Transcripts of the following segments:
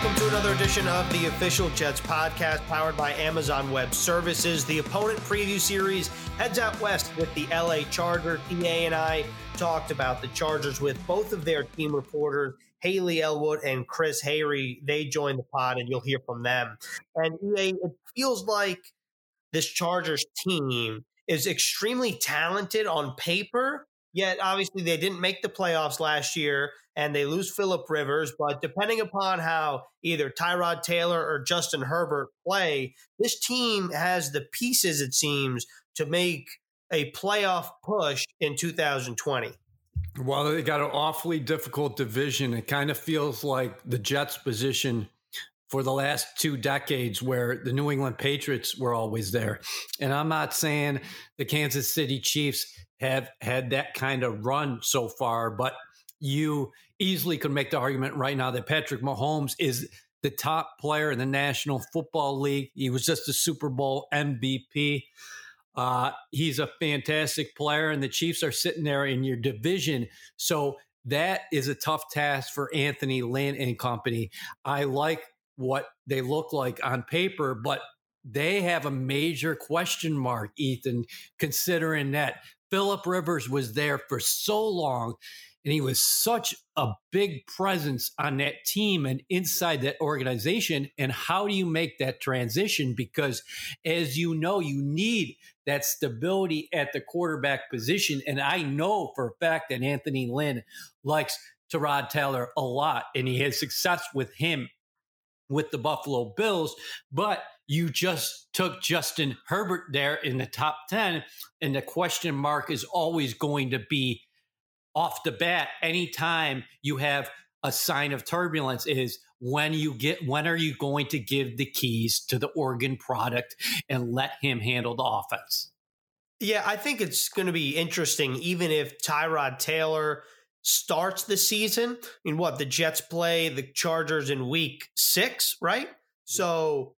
welcome to another edition of the official Jets podcast powered by Amazon Web Services. The opponent preview series heads out west with the LA Chargers. EA and I talked about the Chargers with both of their team reporters, Hayley Elwood and Chris Hayre. They joined the pod, and you'll hear from them. And EA, it feels like this Chargers team is extremely talented on paper, Yet, obviously, they didn't make the playoffs last year and they lose Philip Rivers. But depending upon how either Tyrod Taylor or Justin Herbert play, this team has the pieces, it seems, to make a playoff push in 2020. Well, they got an awfully difficult division. It kind of feels like the Jets' position for the last two decades where the New England Patriots were always there. And I'm not saying the Kansas City Chiefs have had that kind of run so far, but you easily could make the argument right now that Patrick Mahomes is the top player in the National Football League. He was just a Super Bowl MVP. Uh, he's a fantastic player, and the Chiefs are sitting there in your division. So that is a tough task for Anthony Lynn and company. I like what they look like on paper, but they have a major question mark, Ethan, considering that Philip Rivers was there for so long and he was such a big presence on that team and inside that organization. And how do you make that transition? Because as you know, you need that stability at the quarterback position. And I know for a fact that Anthony Lynn likes Tyrod Taylor a lot and he has success with him with the Buffalo Bills, but you just took Justin Herbert there in the top 10, and the question mark is always going to be off the bat anytime you have a sign of turbulence is when you get when are you going to give the keys to the Oregon product and let him handle the offense? Yeah, I think it's going to be interesting even if Tyrod Taylor starts the season. I mean, what the Jets play the Chargers in week six, right? So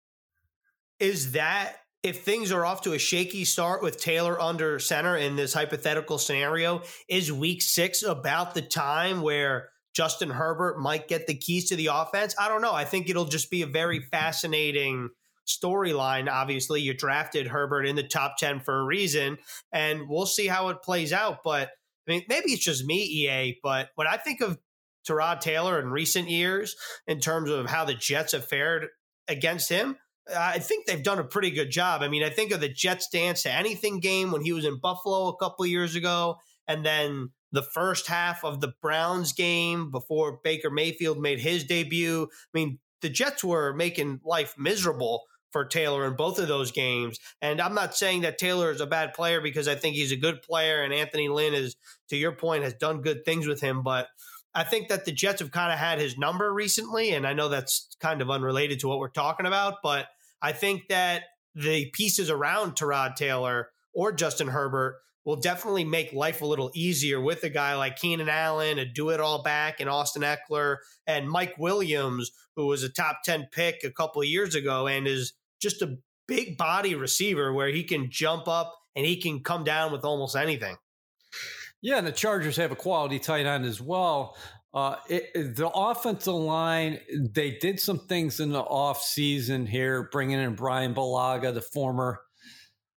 is that if things are off to a shaky start with Taylor under center in this hypothetical scenario, is week six about the time where Justin Herbert might get the keys to the offense? I don't know. I think it'll just be a very fascinating storyline. Obviously, you drafted Herbert in the top 10 for a reason, and we'll see how it plays out. But I mean, maybe it's just me, EA, but when I think of Tyrod Taylor in recent years in terms of how the Jets have fared against him, I think they've done a pretty good job. I mean, I think of the Jets dance to anything game when he was in Buffalo a couple years ago, and then the first half of the Browns game before Baker Mayfield made his debut. I mean, the Jets were making life miserable for Taylor in both of those games. And I'm not saying that Taylor is a bad player because I think he's a good player and Anthony Lynn is, to your point, has done good things with him. But I think that the Jets have kind of had his number recently. And I know that's kind of unrelated to what we're talking about, but I think that the pieces around Tyrod Taylor or Justin Herbert will definitely make life a little easier with a guy like Keenan Allen, a do it all back, and Austin Ekeler, and Mike Williams, who was a top 10 pick a couple of years ago and is just a big body receiver where he can jump up and he can come down with almost anything. Yeah, and the Chargers have a quality tight end as well. Uh, it, the offensive line, they did some things in the offseason here, bringing in Brian Bulaga, the former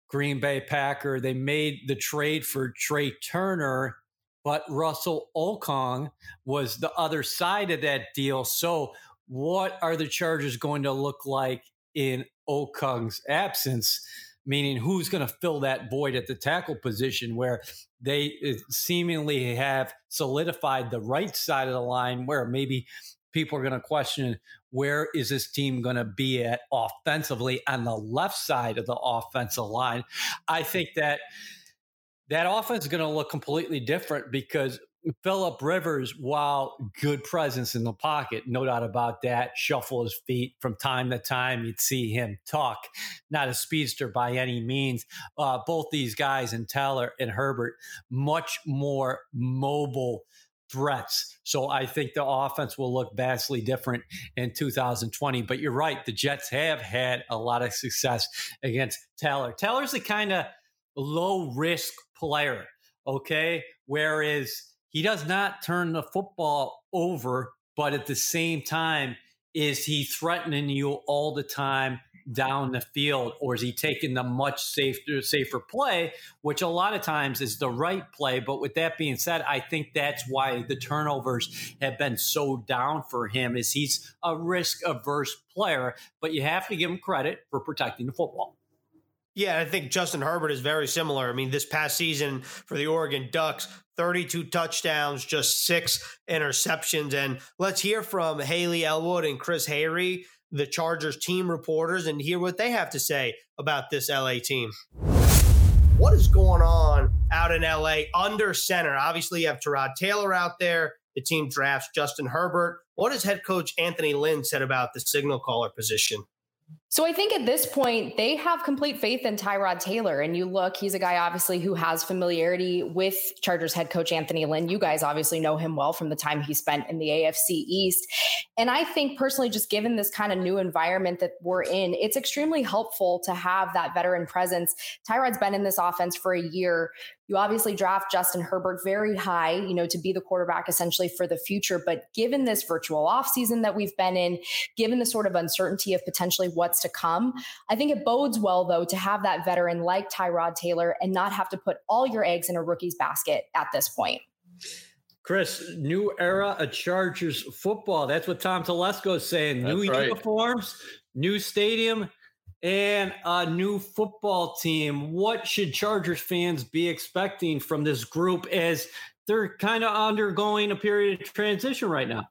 Green Bay Packer. They made the trade for Trai Turner, but Russell Okung was the other side of that deal. So, what are the Chargers going to look like in Okung's absence? Meaning, who's going to fill that void at the tackle position where they uh, seemingly have solidified the right side of the line where maybe people are going to question where is this team going to be at offensively on the left side of the offensive line. I think that that offense is going to look completely different because Philip Rivers, while good presence in the pocket, no doubt about that, shuffle his feet from time to time. You'd see him talk, not a speedster by any means. Uh, both these guys, and Taylor and Herbert, much more mobile threats. So I think the offense will look vastly different in 2020. But you're right, the Jets have had a lot of success against Taylor. Taylor's the kind of low risk player, okay? Whereas he does not turn the football over, but at the same time, is he threatening you all the time down the field, or is he taking the much safer safer play, which a lot of times is the right play? But with that being said, I think that's why the turnovers have been so down for him. Is he's a risk averse player, but you have to give him credit for protecting the football. Yeah, I think Justin Herbert is very similar. I mean, this past season for the Oregon Ducks, 32 touchdowns, just six interceptions. And let's hear from Hayley Elwood and Chris Hayre, the Chargers team reporters, and hear what they have to say about this LA team. What is going on out in LA under center? Obviously, you have Tyrod Taylor out there. The team drafts Justin Herbert. What has head coach Anthony Lynn said about the signal caller position? So I think at this point, they have complete faith in Tyrod Taylor. And you look, he's a guy obviously who has familiarity with Chargers head coach Anthony Lynn. You guys obviously know him well from the time he spent in the AFC East. And I think personally, just given this kind of new environment that we're in, it's extremely helpful to have that veteran presence. Tyrod's been in this offense for a year. You obviously draft Justin Herbert very high, you know, to be the quarterback essentially for the future. But given this virtual offseason that we've been in, given the sort of uncertainty of potentially what's to come, I think it bodes well, though, to have that veteran like Tyrod Taylor and not have to put all your eggs in a rookie's basket at this point. Chris, new era of Chargers football. That's what Tom Telesco is saying. That's new right. uniforms, new stadium, and a new football team. What should Chargers fans be expecting from this group as they're kind of undergoing a period of transition right now?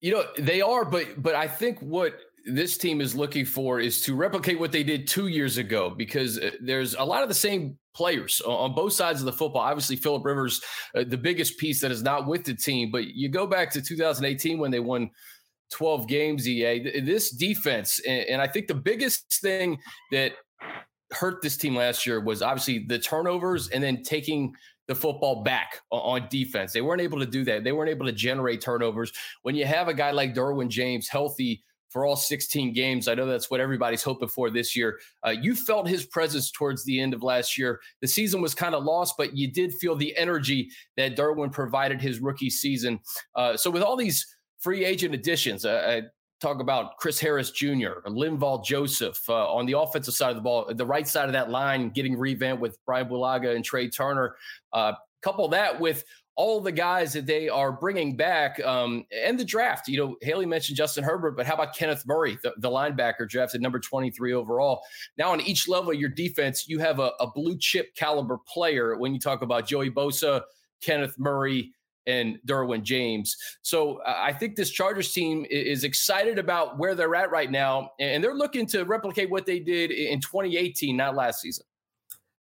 You know, they are, but but I think what this team is looking for is to replicate what they did two years ago because uh, there's a lot of the same players on both sides of the football. Obviously, Philip Rivers, uh, the biggest piece that is not with the team, but you go back to 2018 when they won 12 games, EA. This defense, and I think the biggest thing that hurt this team last year was obviously the turnovers and then taking the football back on defense. They weren't able to do that. They weren't able to generate turnovers. When you have a guy like Derwin James healthy for all 16 games, I know that's what everybody's hoping for this year. Uh, you felt his presence towards the end of last year. The season was kind of lost, but you did feel the energy that Derwin provided his rookie season. Uh, so with all these free agent additions. Uh, I talk about Chris Harris Jr., Linval Joseph uh, on the offensive side of the ball, the right side of that line getting revamped with Brian Bulaga and Trai Turner. Uh, couple that with all the guys that they are bringing back um, and the draft. You know, Hayley mentioned Justin Herbert, but how about Kenneth Murray, the, the linebacker drafted number 23 overall? Now, on each level of your defense, you have a, a blue chip caliber player when you talk about Joey Bosa, Kenneth Murray, and Derwin James. So uh, I think this Chargers team is excited about where they're at right now, and they're looking to replicate what they did in 2018, not last season.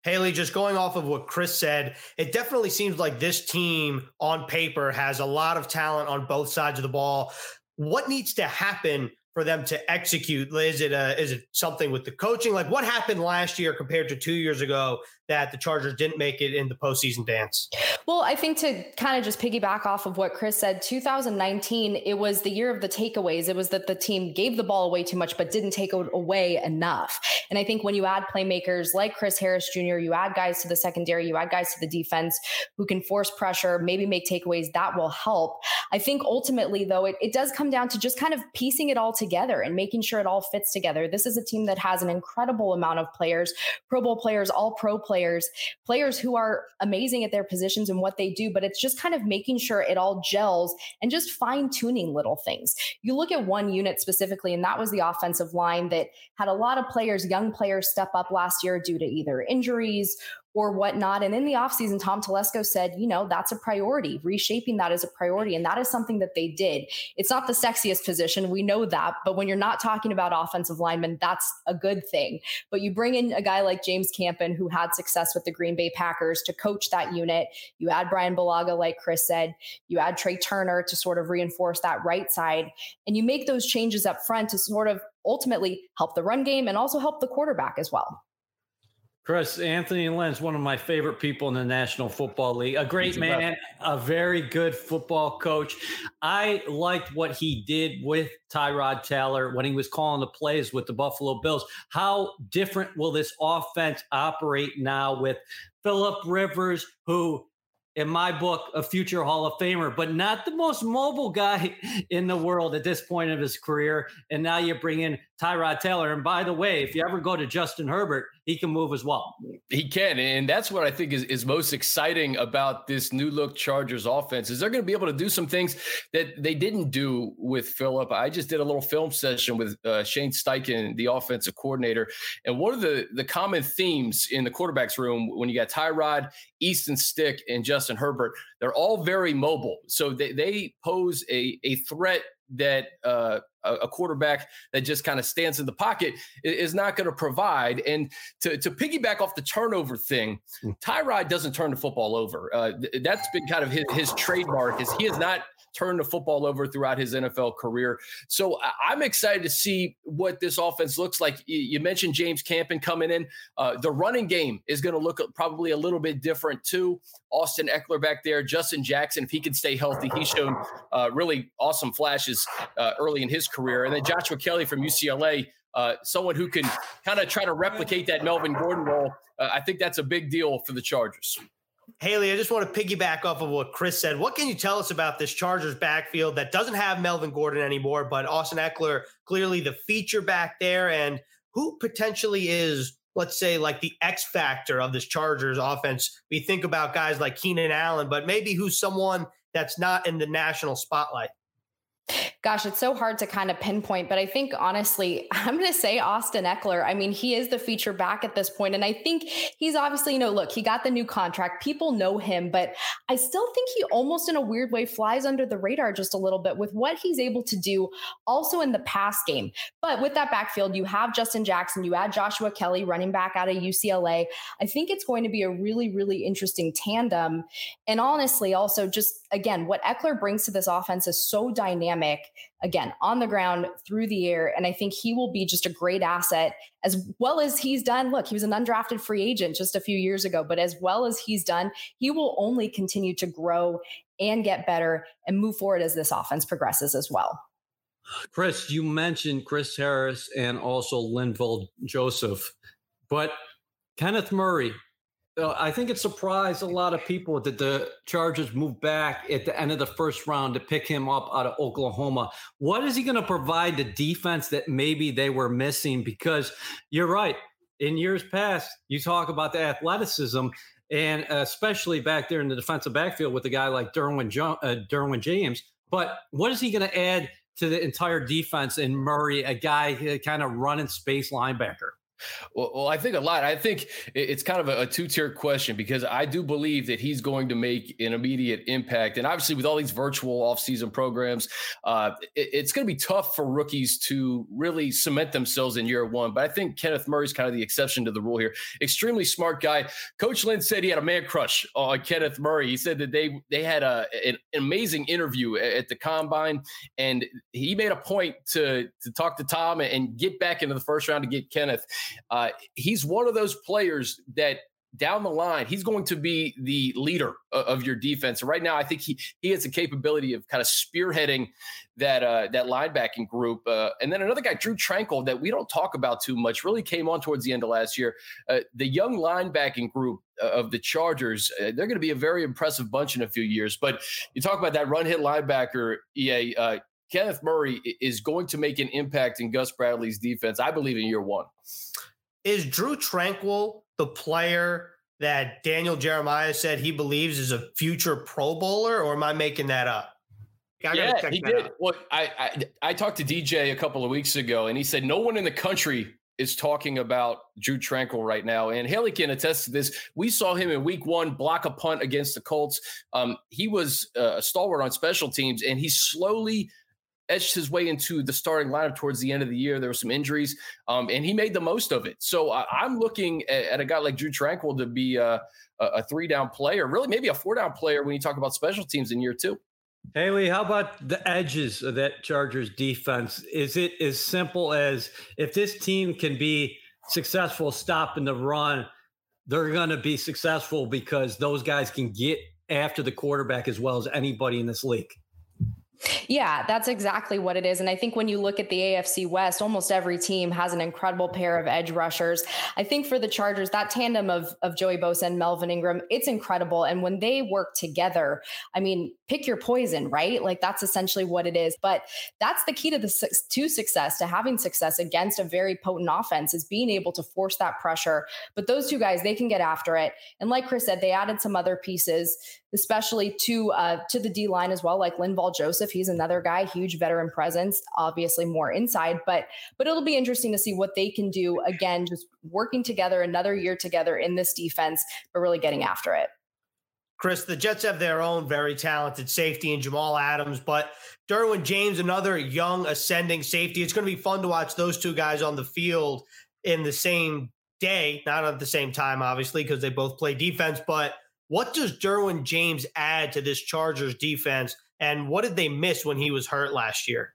Hayley, just going off of what Chris said, it definitely seems like this team on paper has a lot of talent on both sides of the ball. What needs to happen for them to execute? Is it a, is it something with the coaching? Like what happened last year compared to two years ago that the Chargers didn't make it in the postseason dance? Well, I think to kind of just piggyback off of what Chris said, 2019, it was the year of the takeaways. It was that the team gave the ball away too much, but didn't take away enough. And I think when you add playmakers like Chris Harris Jr., you add guys to the secondary, you add guys to the defense who can force pressure, maybe make takeaways, that will help. I think ultimately, though, it, it does come down to just kind of piecing it all together and making sure it all fits together. This is a team that has an incredible amount of players, Pro Bowl players, all pro players, players who are amazing at their positions and what they do, but it's just kind of making sure it all gels and just fine tuning little things. You look at one unit specifically, and that was the offensive line that had a lot of players, young players, step up last year due to either injuries or whatnot. And in the offseason, Tom Telesco said, you know, that's a priority. Reshaping that is a priority. And that is something that they did. It's not the sexiest position. We know that. But when you're not talking about offensive linemen, that's a good thing. But you bring in a guy like James Campen, who had success with the Green Bay Packers to coach that unit. You add Brian Bulaga, like Chris said. You add Trai Turner to sort of reinforce that right side. And you make those changes up front to sort of ultimately help the run game and also help the quarterback as well. Chris, Anthony Lynn's one of my favorite people in the National Football League. A great man, a very good football coach. I liked what he did with Tyrod Taylor when he was calling the plays with the Buffalo Bills. How different will this offense operate now with Philip Rivers, who in my book, a future Hall of Famer, but not the most mobile guy in the world at this point of his career. And now you bring in Tyrod Taylor. And by the way, if you ever go to Justin Herbert, he can move as well. He can. And that's what I think is, is most exciting about this new look Chargers offense is they're going to be able to do some things that they didn't do with Philip. I just did a little film session with uh, Shane Steichen, the offensive coordinator. And one of the, the common themes in the quarterback's room when you got Tyrod, Easton Stick, and Justin Herbert, they're all very mobile. So they, they pose a, a threat that uh, a quarterback that just kind of stands in the pocket is not going to provide. And to, to piggyback off the turnover thing, hmm. Tyrod doesn't turn the football over. Uh, that's been kind of his, his trademark is he has not turned the football over throughout his NFL career. So I'm excited to see what this offense looks like. You mentioned James Campen coming in. Uh, the running game is going to look probably a little bit different too. Austin Ekeler back there, Justin Jackson, if he can stay healthy, he's shown uh, really awesome flashes uh, early in his career. And then Joshua Kelley from UCLA, uh, someone who can kind of try to replicate that Melvin Gordon role. Uh, I think that's a big deal for the Chargers. Hayley, I just want to piggyback off of what Chris said. What can you tell us about this Chargers backfield that doesn't have Melvin Gordon anymore, but Austin Ekeler clearly the feature back there, and who potentially is, let's say, like the X factor of this Chargers offense? We think about guys like Keenan Allen, but maybe who's someone that's not in the national spotlight. Gosh, it's so hard to kind of pinpoint, but I think honestly, I'm going to say Austin Ekeler. I mean, he is the feature back at this point, and I think he's obviously, you know, look, he got the new contract. People know him, but I still think he almost in a weird way flies under the radar just a little bit with what he's able to do also in the pass game. But with that backfield, you have Justin Jackson, you add Joshua Kelley, running back out of UCLA. I think it's going to be a really, really interesting tandem. And honestly, also just again, what Ekeler brings to this offense is so dynamic, again, on the ground, through the air. And I think he will be just a great asset as well as he's done. Look, he was an undrafted free agent just a few years ago, but as well as he's done, he will only continue to grow and get better and move forward as this offense progresses as well. Chris, you mentioned Chris Harris and also Linval Joseph, but Kenneth Murray, I think it surprised a lot of people that the Chargers moved back at the end of the first round to pick him up out of Oklahoma. What is he going to provide the defense that maybe they were missing? Because you're right. In years past, you talk about the athleticism, and especially back there in the defensive backfield with a guy like Derwin, jo- uh, Derwin James. But what is he going to add to the entire defense in Murray, a guy uh, kind of running space linebacker? Well, well, I think a lot. I think it's kind of a, a two tier question because I do believe that he's going to make an immediate impact. And obviously, with all these virtual offseason programs, uh, it, it's going to be tough for rookies to really cement themselves in year one. But I think Kenneth Murray's kind of the exception to the rule here. Extremely smart guy. Coach Lynn said he had a man crush on Kenneth Murray. He said that they they had a, an amazing interview at the combine, and he made a point to to talk to Tom and get back into the first round to get Kenneth. Uh, he's one of those players that down the line, he's going to be the leader of your defense. Right now, I think he he has the capability of kind of spearheading that uh, that linebacking group. Uh, and then another guy, Drue Tranquill, that we don't talk about too much, really came on towards the end of last year. Uh, the young linebacking group uh, of the Chargers, uh, they're going to be a very impressive bunch in a few years. But you talk about that run hit linebacker, EA. Kenneth Murray is going to make an impact in Gus Bradley's defense, I believe, in year one. Is Drue Tranquill the player that Daniel Jeremiah said he believes is a future Pro Bowler, or am I making that up? yeah, he did. Out. Well, I, I I talked to DJ a couple of weeks ago, and he said no one in the country is talking about Drue Tranquill right now. And Hayley can attest to this. We saw him in week one block a punt against the Colts. Um, he was uh, a stalwart on special teams, and he slowly edged his way into the starting lineup towards the end of the year. There were some injuries, um, and he made the most of it. So I, am looking at, at, a guy like Drue Tranquill to be a, a three down player, really maybe a four down player when you talk about special teams in year two. Hayley, how about the edges of that Chargers defense? Is it as simple as if this team can be successful stopping the run, they're going to be successful because those guys can get after the quarterback as well as anybody in this league? Yeah, that's exactly what it is. And I think when you look at the AFC West, almost every team has an incredible pair of edge rushers. I think for the Chargers, that tandem of, of Joey Bosa and Melvin Ingram, it's incredible. And when they work together, I mean, pick your poison, right? Like that's essentially what it is. But that's the key to the to success, to having success against a very potent offense is being able to force that pressure. But those two guys, they can get after it. And like Chris said, they added some other pieces, especially to uh, to the D line as well, like Linval Joseph. He's another guy, huge veteran presence, obviously more inside, but but it'll be interesting to see what they can do again, just working together another year together in this defense, but really getting after it. Chris, the Jets have their own very talented safety in Jamal Adams, but Derwin James, another young ascending safety. It's going to be fun to watch those two guys on the field in the same day, not at the same time, obviously, because they both play defense. But what does Derwin James add to this Chargers defense? And what did they miss when he was hurt last year?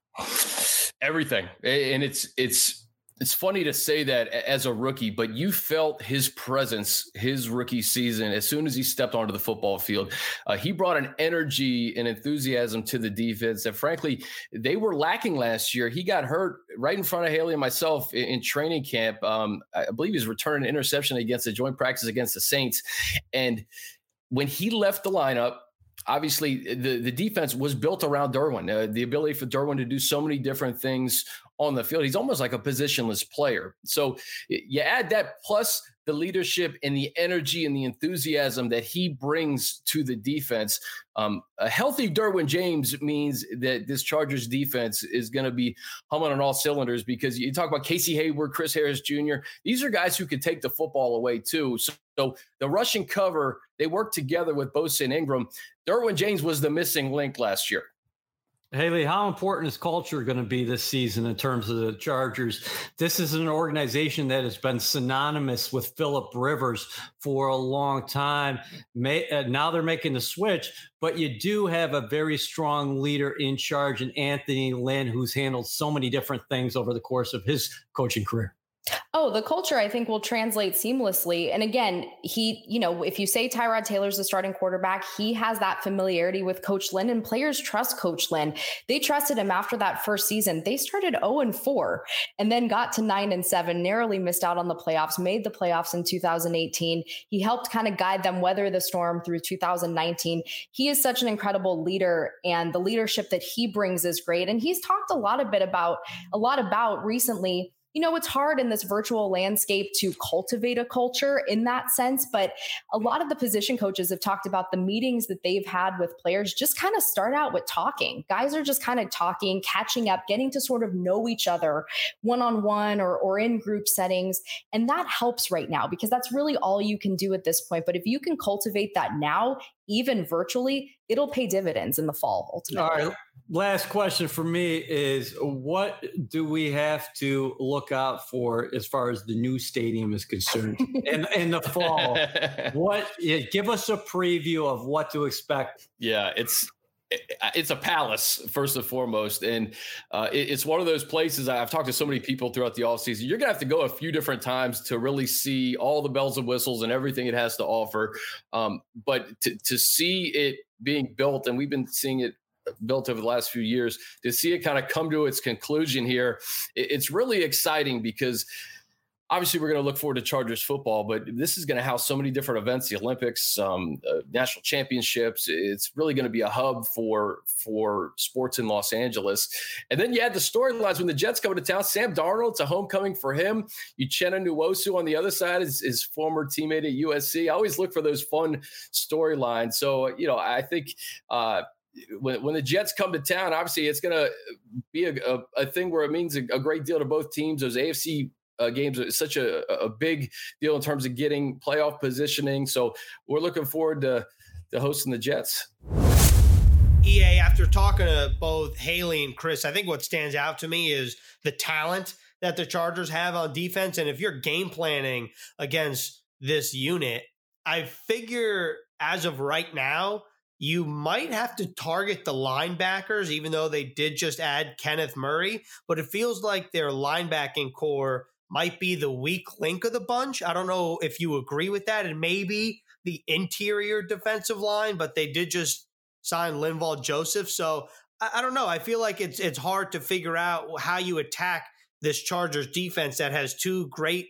Everything. And it's it's it's funny to say that as a rookie, but you felt his presence his rookie season as soon as he stepped onto the football field. Uh, he brought an energy and enthusiasm to the defense that, frankly, they were lacking last year. He got hurt right in front of Hayley and myself in, in training camp. Um, I believe he's returning an interception against the joint practice against the Saints. And when he left the lineup, obviously the, the defense was built around Derwin. Uh, the ability for Derwin to do so many different things on the field. He's almost like a positionless player. So you add that plus the leadership and the energy and the enthusiasm that he brings to the defense. Um, a healthy Derwin James means that this Chargers defense is going to be humming on all cylinders because you talk about Casey Hayward, Chris Harris Jr. These are guys who could take the football away too. So, so the rushing cover, they work together with Bosa and Ingram. Derwin James was the missing link last year. Hayley, how important is culture going to be this season in terms of the Chargers? This is an organization that has been synonymous with Philip Rivers for a long time. May, uh, now they're making the switch, but you do have a very strong leader in charge in Anthony Lynn, who's handled so many different things over the course of his coaching career. Oh, the culture I think will translate seamlessly. And again, he, you know, if you say Tyrod Taylor's the starting quarterback, he has that familiarity with Coach Lynn and players trust Coach Lynn. They trusted him after that first season. They started 0 and 4 and then got to 9 and 7, narrowly missed out on the playoffs, made the playoffs in 2018. He helped kind of guide them weather the storm through 2019. He is such an incredible leader and the leadership that he brings is great. And he's talked a lot a bit about a lot about recently you know, it's hard in this virtual landscape to cultivate a culture in that sense. But a lot of the position coaches have talked about the meetings that they've had with players just kind of start out with talking. Guys are just kind of talking, catching up, getting to sort of know each other one on one or, or in group settings. And that helps right now because that's really all you can do at this point. But if you can cultivate that now, even virtually, it'll pay dividends in the fall ultimately. All right. Last question for me is what do we have to look out for as far as the new stadium is concerned in, in the fall? what yeah, give us a preview of what to expect. Yeah, it's it's a palace first and foremost and uh, it's one of those places i've talked to so many people throughout the off season you're going to have to go a few different times to really see all the bells and whistles and everything it has to offer um, but to, to see it being built and we've been seeing it built over the last few years to see it kind of come to its conclusion here it's really exciting because obviously we're going to look forward to Chargers football, but this is going to house so many different events: the Olympics, um, uh, national championships. It's really going to be a hub for for sports in Los Angeles. And then you had the storylines when the Jets come to town. Sam Darnold, it's a homecoming for him. Uchenna Nwosu on the other side is his former teammate at USC. I always look for those fun storylines. So you know, I think. Uh, when, when the Jets come to town, obviously it's going to be a, a, a, thing where it means a, a, great deal to both teams. Those AFC uh, games is such a, a big deal in terms of getting playoff positioning. So we're looking forward to, to hosting the Jets. EA, after talking to both Hayley and Chris, I think what stands out to me is the talent that the Chargers have on defense. And if you're game planning against this unit, I figure as of right now, you might have to target the linebackers, even though they did just add Kenneth Murray. But it feels like their linebacking corps might be the weak link of the bunch. I don't know if you agree with that. And maybe the interior defensive line, but they did just sign Linval Joseph. So I, I don't know. I feel like it's it's hard to figure out how you attack this Chargers defense that has two great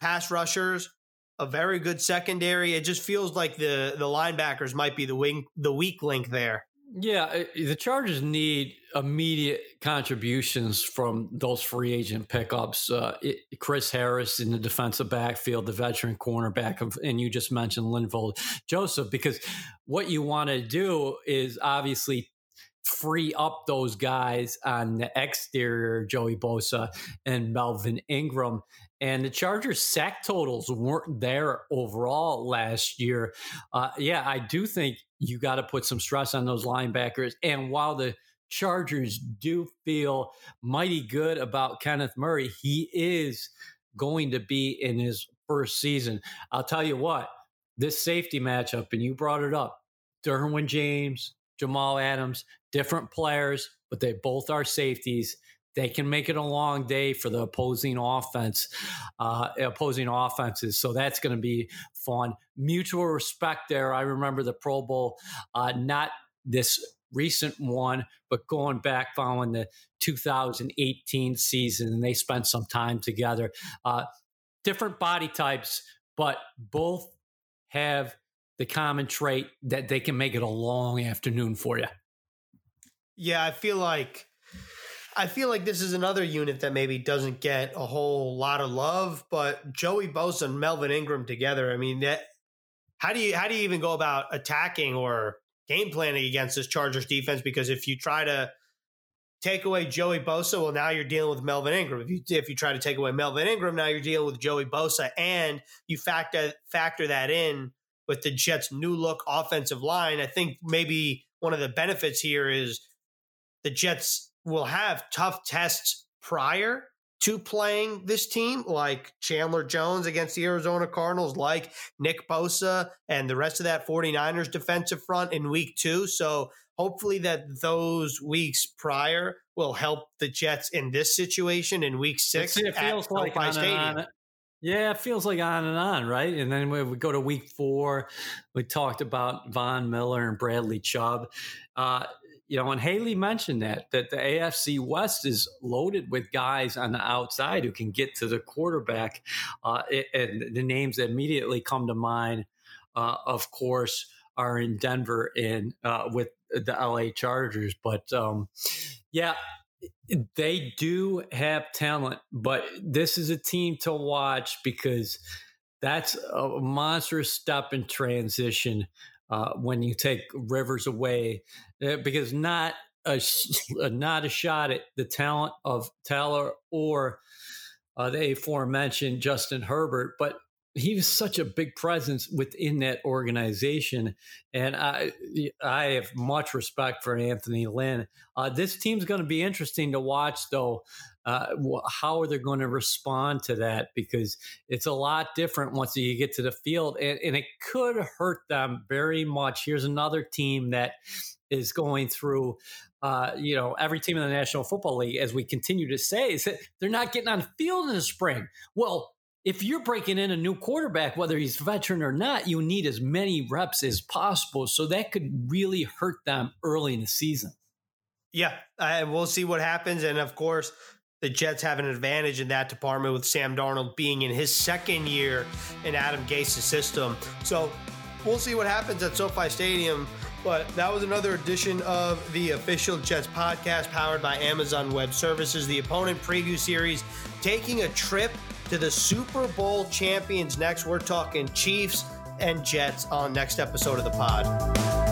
pass rushers, a very good secondary. It just feels like the the linebackers might be the wing the weak link there. Yeah, the Chargers need immediate contributions from those free agent pickups. Uh, it, Chris Harris in the defensive backfield, the veteran cornerback, of, and you just mentioned Linval Joseph, because what you want to do is obviously free up those guys on the exterior, Joey Bosa and Melvin Ingram. And the Chargers' sack totals weren't there overall last year. Uh, yeah, I do think you got to put some stress on those linebackers. And while the Chargers do feel mighty good about Kenneth Murray, he is going to be in his first season. I'll tell you what, this safety matchup, and you brought it up Derwin James, Jamal Adams, different players, but they both are safeties. They can make it a long day for the opposing offense, uh, opposing offenses. So that's going to be fun. Mutual respect there. I remember the Pro Bowl, uh, not this recent one, but going back following the 2018 season, and they spent some time together. Uh, different body types, but both have the common trait that they can make it a long afternoon for you. Yeah, I feel like I feel like this is another unit that maybe doesn't get a whole lot of love, but Joey Bosa and Melvin Ingram together, I mean, that how do you how do you even go about attacking or game planning against this Chargers defense? Because if you try to take away Joey Bosa, well, now you're dealing with Melvin Ingram. If you if you try to take away Melvin Ingram, now you're dealing with Joey Bosa, and you factor factor that in with the Jets' new look offensive line. I think maybe one of the benefits here is the Jets will have tough tests prior to playing this team, like Chandler Jones against the Arizona Cardinals, like Nick Bosa and the rest of that 49ers defensive front in week two. So hopefully that those weeks prior will help the Jets in this situation in week six. it feels like on on. Yeah, it feels like on and on, right? And then we, we go to week four. We talked about Von Miller and Bradley Chubb. Uh, you know, and Hayley mentioned that that the AFC West is loaded with guys on the outside who can get to the quarterback. Uh, and the names that immediately come to mind, uh, of course, are in Denver and uh, with the LA Chargers. But um, yeah, they do have talent, but this is a team to watch because that's a monstrous step in transition uh, when you take Rivers away, uh, because not a not a shot at the talent of Taylor or uh, the aforementioned Justin Herbert, but he was such a big presence within that organization, and I I have much respect for Anthony Lynn. Uh, this team's going to be interesting to watch, though. Uh, how are they going to respond to that? Because it's a lot different once you get to the field, and, and it could hurt them very much. Here's another team that is going through uh, you know, every team in the National Football League, as we continue to say, is that they're not getting on the field in the spring. Well, if you're breaking in a new quarterback, whether he's veteran or not, you need as many reps as possible. So that could really hurt them early in the season. Yeah, and we'll see what happens. And of course, the Jets have an advantage in that department with Sam Darnold being in his second year in Adam Gase's system. So we'll see what happens at SoFi Stadium. But that was another edition of the official Jets podcast powered by Amazon Web Services, the opponent preview series, taking a trip to the Super Bowl champions next. We're talking Chiefs and Jets on next episode of the pod.